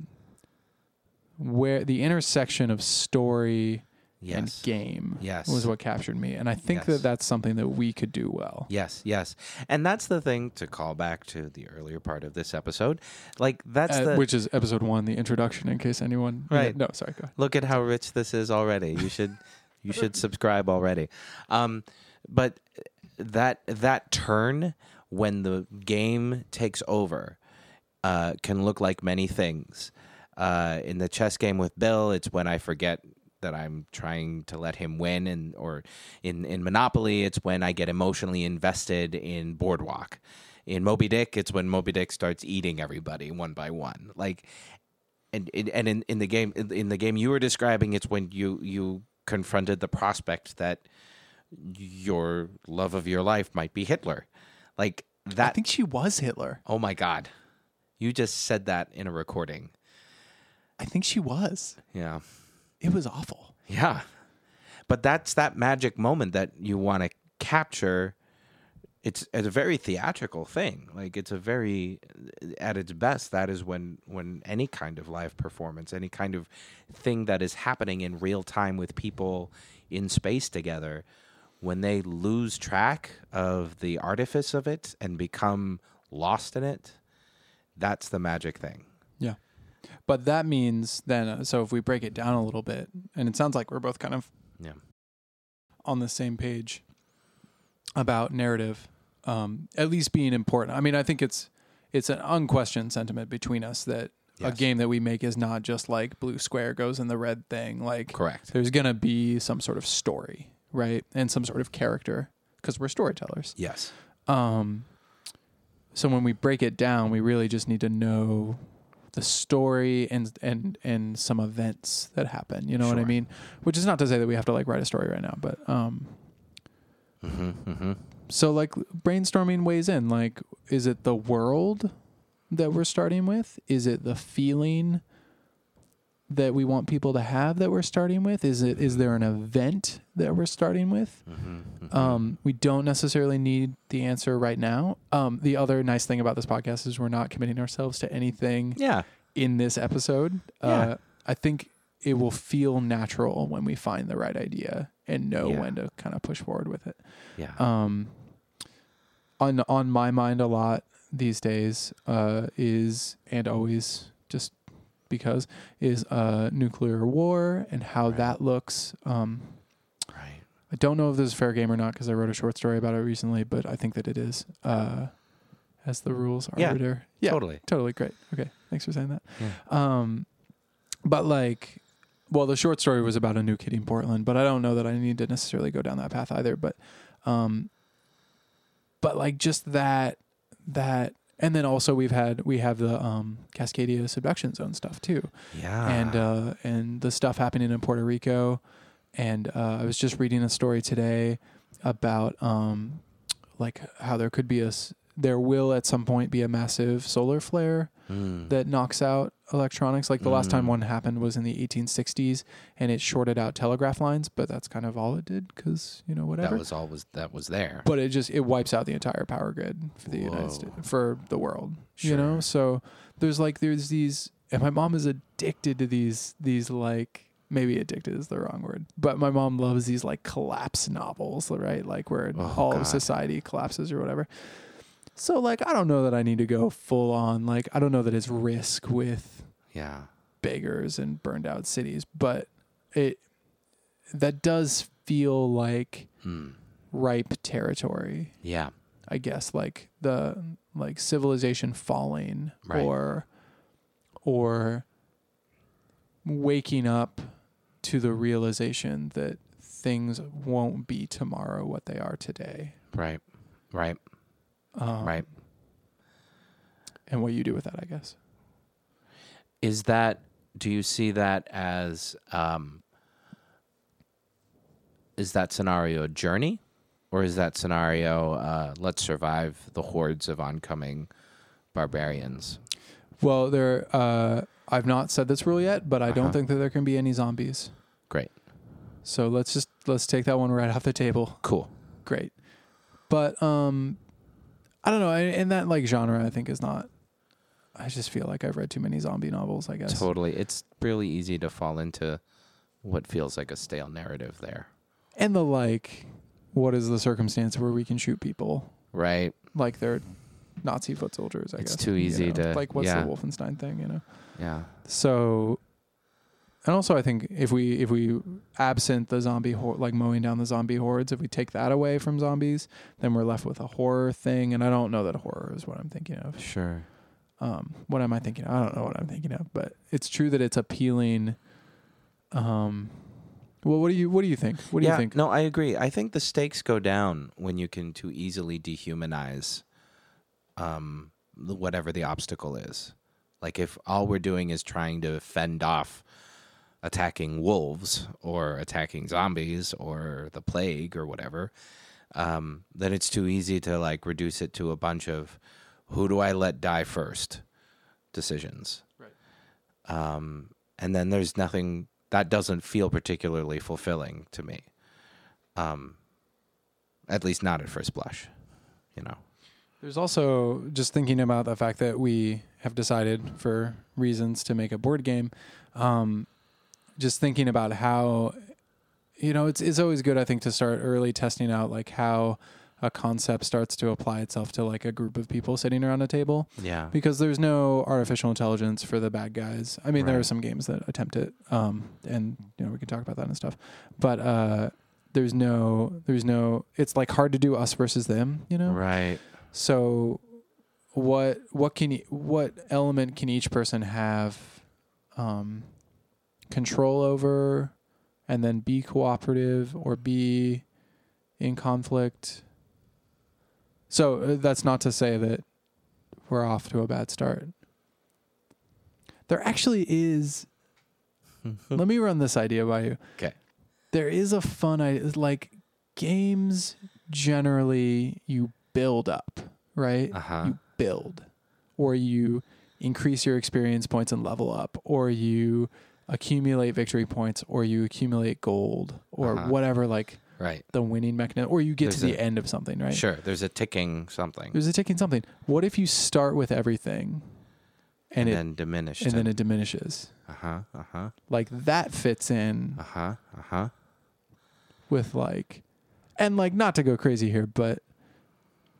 where the intersection of story and game Yes. was what captured me. And I think Yes. that that's something that we could do well. Yes, yes. And that's the thing to call back to the earlier part of this episode. Like that's Uh, the which is episode one, the introduction, in case anyone. Right. No, sorry, look at how rich this is already. You should you should subscribe already. Um, but that that turn when the game takes over uh, can look like many things. Uh, in the chess game with Bill, it's when I forget that I'm trying to let him win, and or in in Monopoly, it's when I get emotionally invested in Boardwalk. In Moby Dick, it's when Moby Dick starts eating everybody one by one. Like, and and in, in the game in the game you were describing, it's when you you confronted the prospect that your love of your life might be Hitler. Like that. I think she was Hitler. oh my God, you just said that in a recording. I think she was. Yeah. It was awful. Yeah. But that's that magic moment that you want to capture. It's, it's a very theatrical thing. Like it's a very at its best that is when when any kind of live performance, any kind of thing that is happening in real time with people in space together, when they lose track of the artifice of it and become lost in it, that's the magic thing. Yeah. But that means then, uh, so if we break it down a little bit, and it sounds like we're both kind of Yeah. on the same page about narrative, um, at least being important. I mean, I think it's it's an unquestioned sentiment between us that a game that we make is not just like blue square goes in the red thing. Like Correct. there's gonna be some sort of story, right, and some sort of character because we're storytellers. Yes. Um, so when we break it down, we really just need to know the story and and and some events that happen. You know what I mean? Which is not to say that we have to like write a story right now, but um, Mm-hmm, mm-hmm. so like brainstorming weighs in. Like, is it the world that we're starting with? Is it the feeling that we want people to have that we're starting with? Is it is there an event that we're starting with? Mm-hmm. Um, we don't necessarily need the answer right now. Um, the other nice thing about this podcast is we're not committing ourselves to anything yeah. in this episode. Yeah. Uh, I think it will feel natural when we find the right idea and know Yeah. when to kind of push forward with it. Yeah. Um, on on my mind a lot these days uh, is and always just because is uh, nuclear war and how Right. that looks. Um, right. I don't know if this is fair game or not because I wrote a short story about it recently, but I think that it is. Uh, as the rules Yeah, arbiter. Yeah, Totally. totally great. Okay, thanks for saying that. Yeah. Um, but like, well, the short story was about a new kid in Portland, but I don't know that I need to necessarily go down that path either. But, um, but like just that, that, and then also we've had we have the um, Cascadia subduction zone stuff too Yeah. and uh, and the stuff happening in Puerto Rico. And uh, I was just reading a story today about um, like how there could be a there will at some point be a massive solar flare Mm. that knocks out electronics. Like the last time Mm. one happened was in the 1860s, and it shorted out telegraph lines. But that's kind of all it did, because you know whatever. that was all was that was there. but it just it wipes out the entire power grid for the United States for the world. You know, so there's like there's these, and my mom is addicted to these these like maybe addicted is the wrong word, but my mom loves these like collapse novels, right? Like where Oh, all God. of society collapses or whatever. So like I don't know that I need to go full on like I don't know that it's risk with Yeah. beggars and burned out cities, but it that does feel like Mm. ripe territory. Yeah. I guess like the like civilization falling Right. or or waking up to the realization that things won't be tomorrow what they are today. Right. Right. Um, Right. And what you do with that, I guess. Is that do you see that as um is that scenario a journey or is that scenario uh let's survive the hordes of oncoming barbarians? Well, there uh I've not said this rule yet, but I Uh-huh. don't think that there can be any zombies. Great. So let's just let's take that one right off the table. Cool. great. But um I don't know, I- in that like genre I think is not I just feel like I've read too many zombie novels, I guess. Totally. It's really easy to fall into what feels like a stale narrative there. And the like what is the circumstance where we can shoot people Right? like they're Nazi foot soldiers, I It's guess. too you easy know? to- like what's yeah. the Wolfenstein thing, you know? Yeah. So and also I think if we if we absent the zombie hor- like mowing down the zombie hordes, if we take that away from zombies, then we're left with a horror thing. And I don't know that horror is what I'm thinking of. Sure. Um, what am I thinking? I don't know what I'm thinking of, but it's true that it's appealing. Um, well, what do you what do you think? What do yeah, you think? No, I agree. I think the stakes go down when you can too easily dehumanize um, whatever the obstacle is. Like if all we're doing is trying to fend off attacking wolves or attacking zombies or the plague or whatever, um, then it's too easy to like reduce it to a bunch of who do I let die first decisions. Right. Um, and then there's nothing that doesn't feel particularly fulfilling to me. Um, at least not at first blush, you know. There's also just thinking about the fact that we have decided for reasons to make a board game. Um, just thinking about how, you know, it's it's always good I think to start early testing out like how a concept starts to apply itself to like a group of people sitting around a table Yeah. because there's no artificial intelligence for the bad guys. I mean, there are some games that attempt it, um, and you know we can talk about that and stuff. But uh, there's no, there's no. It's like hard to do us versus them, you know. Right. So, what what can y- what element can each person have um, control over, and then be cooperative or be in conflict? So uh, that's not to say that we're off to a bad start. There actually is. let me run this idea by you. Okay. There is a fun idea. Like games generally, you build up, right? Uh huh. You build, or you increase your experience points and level up, or you accumulate victory points, or you accumulate gold, or Uh-huh. whatever, like Right. the winning mechanism, or you get to the a- end of something, right? Sure. There's a ticking something, There's a ticking something. What if you start with everything, and, and, it then diminished. and then it diminishes? Uh huh. Uh huh. Like that fits in Uh huh. Uh huh. with like, and like not to go crazy here, but,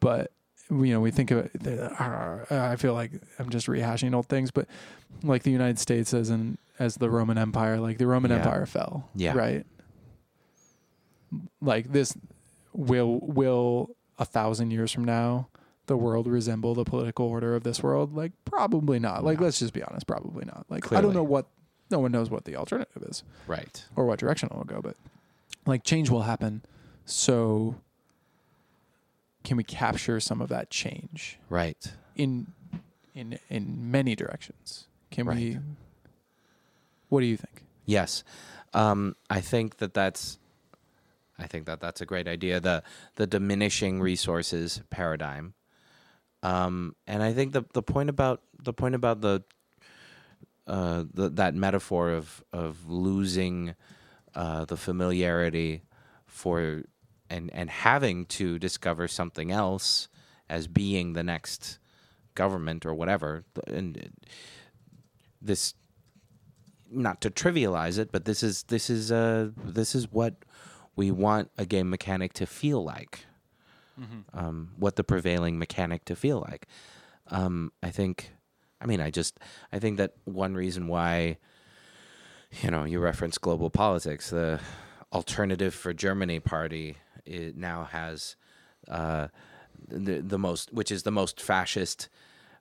but you know we think of it. I feel like I'm just rehashing old things, but like the United States as an as the Roman Empire, like the Roman Yeah. Empire fell, Yeah. right. Like this, will will a thousand years from now the world resemble the political order of this world? Like probably not. Like No. let's just be honest, probably not. Like I don't know what. No one knows what the alternative is Right. or what direction it will go, but like change will happen. So can we capture some of that change Right. in in in many directions? Can we Right. What do you think? Yes, um, I think that that's. I think that that's a great idea. The the diminishing resources paradigm, um, and I think the the point about the point about the, uh, the that metaphor of of losing uh, the familiarity for and and having to discover something else as being the next government or whatever, and this not to trivialize it, but this is this is uh this is what we want a game mechanic to feel like. Um, what the prevailing mechanic to feel like. Um, I think. I mean, I just I think that one reason why, you know, you reference global politics, the alternative for Germany party it now has uh, the the most, which is the most fascist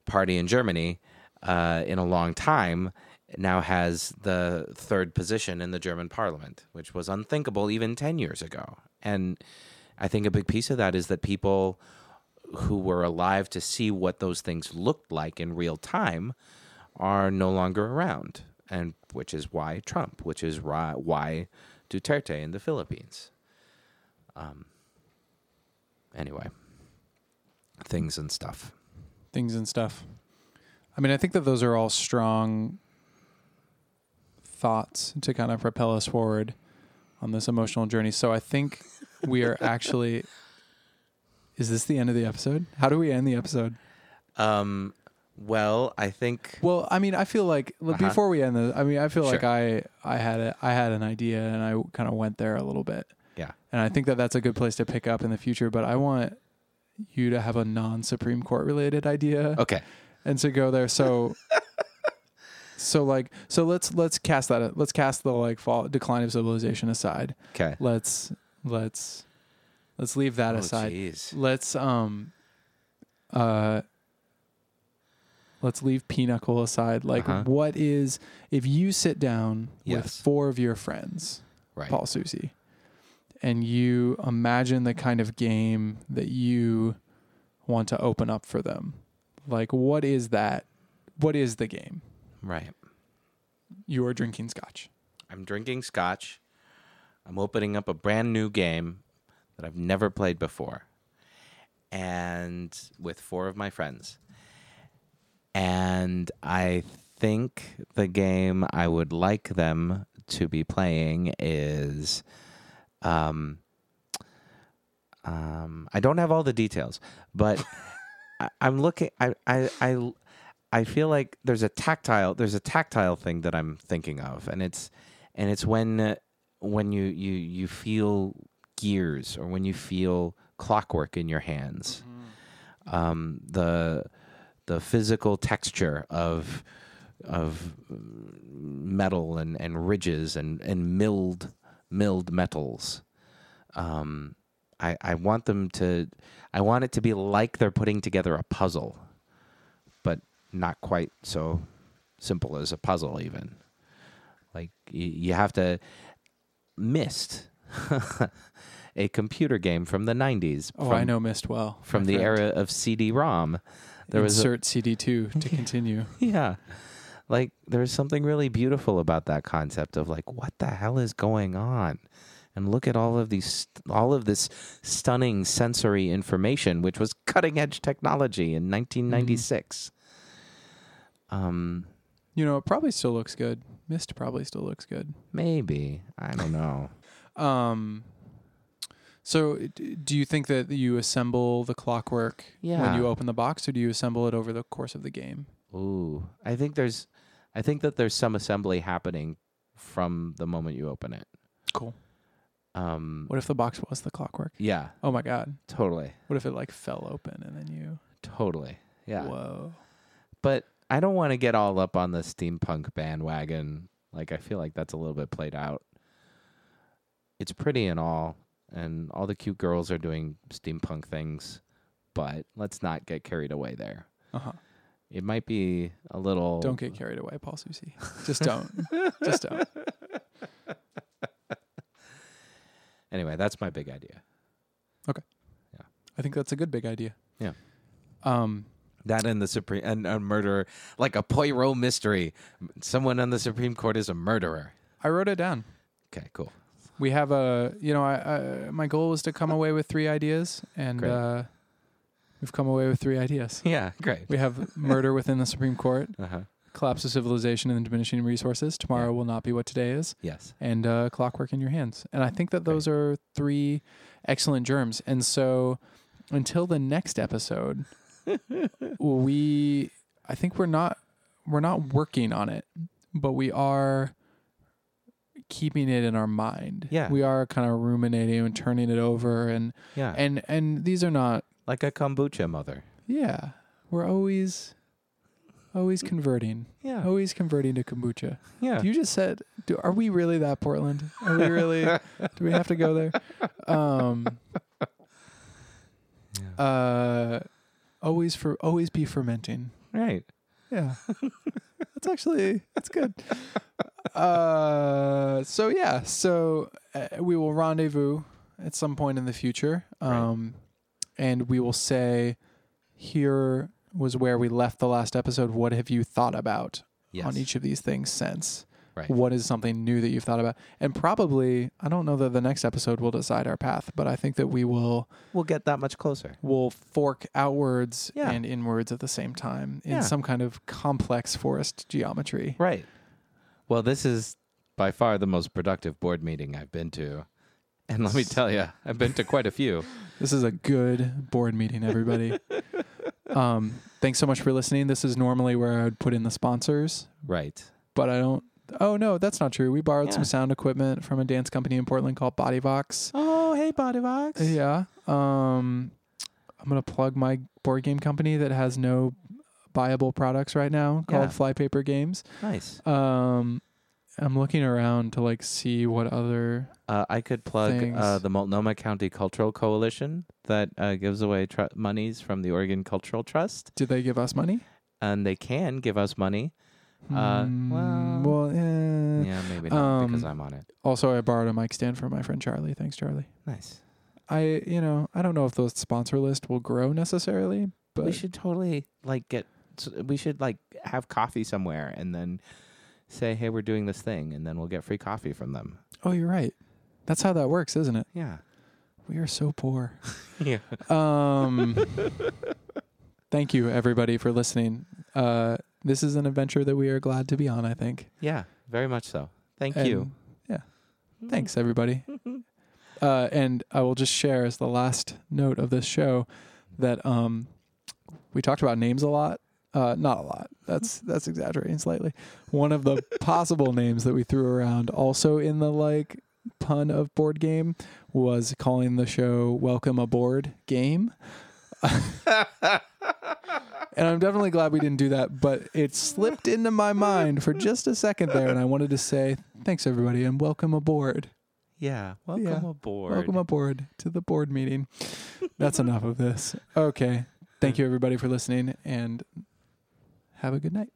party in Germany uh, in a long time, now has the third position in the German parliament, which was unthinkable even 10 years ago. And I think a big piece of that is that people who were alive to see what those things looked like in real time are no longer around. And which is why Trump, which is why, Duterte in the Philippines. Um, anyway, things and stuff. Things and stuff. I mean, I think that those are all strong thoughts to kind of propel us forward on this emotional journey. So I think we are actually Is this the end of the episode? How do we end the episode? Um, well, I think Well, I mean, I feel like Uh-huh. before we end the, I mean, I feel like I I had a, I had an idea and I kind of went there a little bit, yeah. and I think that that's a good place to pick up in the future. But I want you to have a non Supreme Court related idea Okay. and to go there. So, So like so let's let's cast that let's cast the like fall decline of civilization aside. Okay. Let's let's let's leave that Oh, aside. jeez. Let's um uh let's leave Pinochle aside. Like Uh-huh. what is if you sit down with four of your friends, Right. Paul Susie, and you imagine the kind of game that you want to open up for them. Like what is that? What is the game? Right. You are drinking scotch. I'm drinking scotch. I'm opening up a brand new game that I've never played before. And with four of my friends. And I think the game I would like them to be playing is um um I don't have all the details, but I, I'm looking I, I I I feel like there's a tactile there's a tactile thing that I'm thinking of, and it's and it's when uh, when you you you feel gears or when you feel clockwork in your hands, um, the the physical texture of of metal and, and ridges and, and milled milled metals. Um, I I want them to I want it to be like they're putting together a puzzle, but not quite so simple as a puzzle even. Like you, you have to Myst a computer game from the 90s Oh, from, I know Myst well. from the friend. era of CD-ROM. There was a, Insert CD2 to continue. yeah. Like there's something really beautiful about that concept of like what the hell is going on? And look at all of these all of this stunning sensory information which was cutting edge technology in mm-hmm. 1996. Um You know, it probably still looks good. Myst probably still looks good. maybe, I don't know. Um, so d- do you think that you assemble the clockwork when you open the box, or do you assemble it over the course of the game? Ooh, I think there's I think that there's some assembly happening from the moment you open it. Cool. Um What if the box was the clockwork? yeah, Oh my god. totally. What if it like fell open and then you? Totally. Yeah. Whoa. but I don't want to get all up on the steampunk bandwagon. Like I feel like that's a little bit played out. It's pretty and all, and all the cute girls are doing steampunk things, but let's not get carried away there. Uh huh. It might be a little. Don't get carried away, Paul Susie. Just don't. Just don't. Anyway, that's my big idea. Okay. Yeah. I think that's a good big idea. Yeah. Um. That and the supreme and a murder, like a Poirot mystery. Someone on the Supreme Court is a murderer. I wrote it down. Okay, cool. We have a, you know, I, I my goal was to come away with three ideas, and Great. uh, we've come away with three ideas. Yeah, great. We have murder within the Supreme Court, Uh huh. collapse of civilization and diminishing resources. Tomorrow Yeah. will not be what today is, Yes. and uh, clockwork in your hands. And I think that those are three excellent germs. And so, until the next episode, we, I think we're not we're not working on it, but we are keeping it in our mind. Yeah. we are kind of ruminating and turning it over, and Yeah. and and these are not. like a kombucha mother. Yeah, we're always always converting. Yeah. Always converting to kombucha. Yeah. You just said, do, are we really that Portland? Are we really? do we have to go there? Um, uh, always for always be fermenting. right. Yeah, that's actually that's good. Uh, so yeah, so uh, we will rendezvous at some point in the future, um, and we will say, here was where we left the last episode. What have you thought about Yes. on each of these things since? Right. What is something new that you've thought about? And probably, I don't know that the next episode will decide our path, but I think that we will We'll get that much closer. We'll fork outwards Yeah. and inwards at the same time in Yeah. some kind of complex forest geometry. Right. Well, this is by far the most productive board meeting I've been to. And let me tell you, I've been to quite a few. This is a good board meeting, everybody. um, thanks so much for listening. This is normally where I would put in the sponsors, Right. but I don't. Oh no, that's not true. We borrowed Yeah. some sound equipment from a dance company in Portland called Bodyvox. Oh, hey, Bodyvox. Yeah. Um, I'm gonna plug my board game company that has no viable products right now called Yeah. Flypaper Games. Nice. Um, I'm looking around to like see what other. Uh, I could plug uh, the Multnomah County Cultural Coalition that uh, gives away tr- monies from the Oregon Cultural Trust, Do they give us money? and they can give us money. Uh, Hmm, well- well, eh. Yeah, maybe not because Um, I'm on it. Also, I borrowed a mic stand from my friend Charlie. Thanks, Charlie. Nice. I, you know, I don't know if the sponsor list will grow necessarily, but we should totally like get. s- We should like have coffee somewhere and then say, "Hey, we're doing this thing," and then we'll get free coffee from them. oh, you're right. That's how that works, isn't it? Yeah. We are so poor. Yeah. Um, thank you, everybody, for listening. Uh, this is an adventure that we are glad to be on. I think. Yeah. Very much so. Thank And, you. Yeah. Thanks, everybody. Uh, and I will just share as the last note of this show that um, we talked about names a lot. Uh, not a lot. That's that's exaggerating slightly. One of the possible names that we threw around, also in the like pun of board game, was calling the show "Welcome Aboard" game. and I'm definitely glad we didn't do that, but it slipped into my mind for just a second there, and I wanted to say thanks everybody and welcome aboard. Yeah. Welcome Yeah. aboard. Welcome aboard to the board meeting. That's enough of this. Okay. Thank you everybody for listening and have a good night.